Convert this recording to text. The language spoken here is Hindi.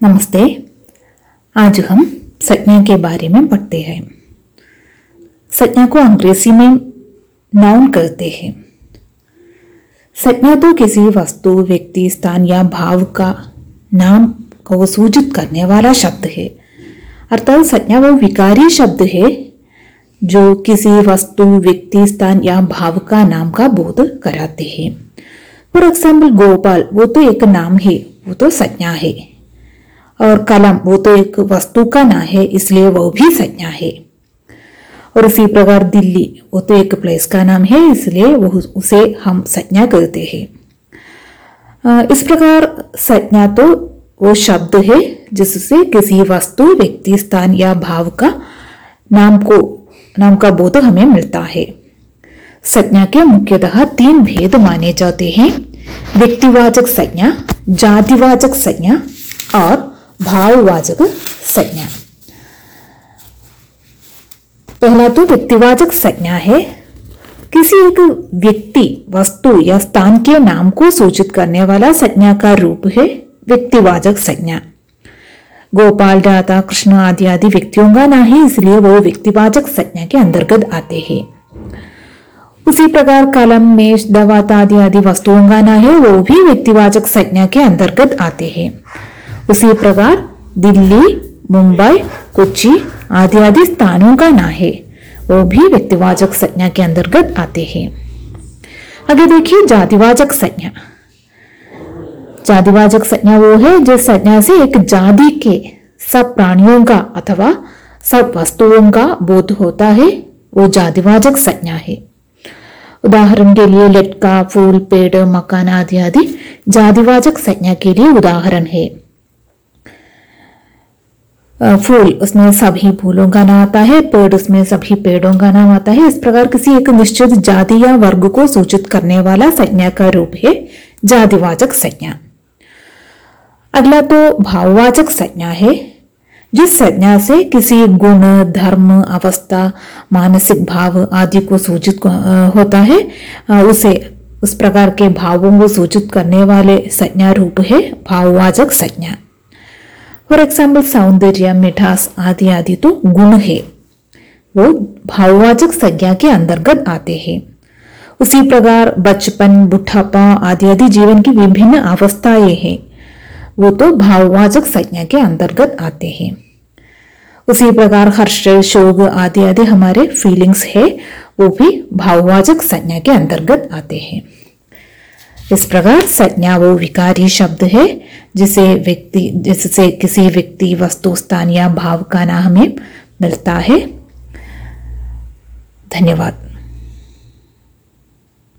नमस्ते। आज हम संज्ञा के बारे में पढ़ते हैं। संज्ञा को अंग्रेज़ी में नाउन कहते हैं। संज्ञा तो किसी वस्तु, व्यक्ति, स्थान या भाव का नाम को सूचित करने वाला शब्द है। अर्थात संज्ञा वो विकारी शब्द है जो किसी वस्तु, व्यक्ति, स्थान या भाव का नाम का बोध कराते हैं। फॉर एग्ज़ाम्पल गोपाल वो तो एक नाम है, वो तो संज्ञा है। और कलम वो तो एक वस्तु का ना है, इसलिए वो भी संज्ञा है। और उसी प्रकार दिल्ली, वो तो एक प्लेस का नाम है, इसलिए वो उसे हम संज्ञा कहते हैं। इस प्रकार संज्ञा तो वो शब्द है, जिससे किसी वस्तु, व्यक्ति, स्थान या भाव का नाम को, नाम का बोध हमें मिलता है। संज्ञा के मुख्यतः तीन भेद माने जाते हैं। व्यक्तिवाचक संज्ञा, जातिवाचक संज्ञा और भाववाचक संज्ञा पहला तो व्यक्तिवाचक संज्ञा है। किसी एक व्यक्ति, वस्तु या स्थान के नाम को सूचित करने वाला संज्ञा का रूप है व्यक्तिवाचक संज्ञा। गोपाल, राधा, कृष्ण आदि आदि व्यक्तियों का ना है इसलिए वो व्यक्तिवाचक संज्ञा के अंतर्गत आते हैं। उसी प्रकार कलम मेष दवाता आदि आदि वस्तुओं का ना है, वो भी व्यक्तिवाचक संज्ञा के अंतर्गत आते हैं। उसी प्रकार दिल्ली, मुंबई, कोच्चि आदि आदि स्थानों का ना है वो भी व्यक्तिवाचक संज्ञा के अंतर्गत आते हैं। आगे देखिए जातिवाचक संज्ञा। जातिवाचक संज्ञा वो है जिस संज्ञा से एक जाति के सब प्राणियों का अथवा सब वस्तुओं का बोध होता है, वो जातिवाचक संज्ञा है। उदाहरण के लिए लटका, फूल, पेड़, मकान आदि आदि जातिवाचक संज्ञा के लिए उदाहरण है। फूल, उसमें सभी फूलों का नाम आता है, पेड़, उसमें सभी पेड़ों का नाम आता है। इस प्रकार किसी एक निश्चित जाति या वर्ग को सूचित करने वाला संज्ञा का रूप है जातिवाचक संज्ञा। अगला तो भाववाचक संज्ञा है, जिस संज्ञा से किसी गुण, धर्म, अवस्था, मानसिक भाव आदि को सूचित होता है उसे, उस प्रकार के भावों को सूचित करने वाले संज्ञा रूप है भाववाचक संज्ञा। फॉर एग्ज़ाम्पल सौंदर्य, मिठास आदि आदि तो गुण है। वो भाववाचक संज्ञा के अंतर्गत आते हैं। उसी प्रकार बचपन, बुढ़ापा आदि आदि जीवन की विभिन्न अवस्थाएँ हैं। वो तो भाववाचक संज्ञा के अंतर्गत आते हैं। उसी प्रकार हर्ष शोक आदि आदि हमारे फीलिंग्स है, वो भी भाववाचक संज्ञा के अंतर्गत आते हैं। इस प्रकार संज्ञा वो विकारी शब्द है, जिसे व्यक्ति, जिससे किसी व्यक्ति, वस्तु, स्थान या भाव का नाम हमें मिलता है। धन्यवाद।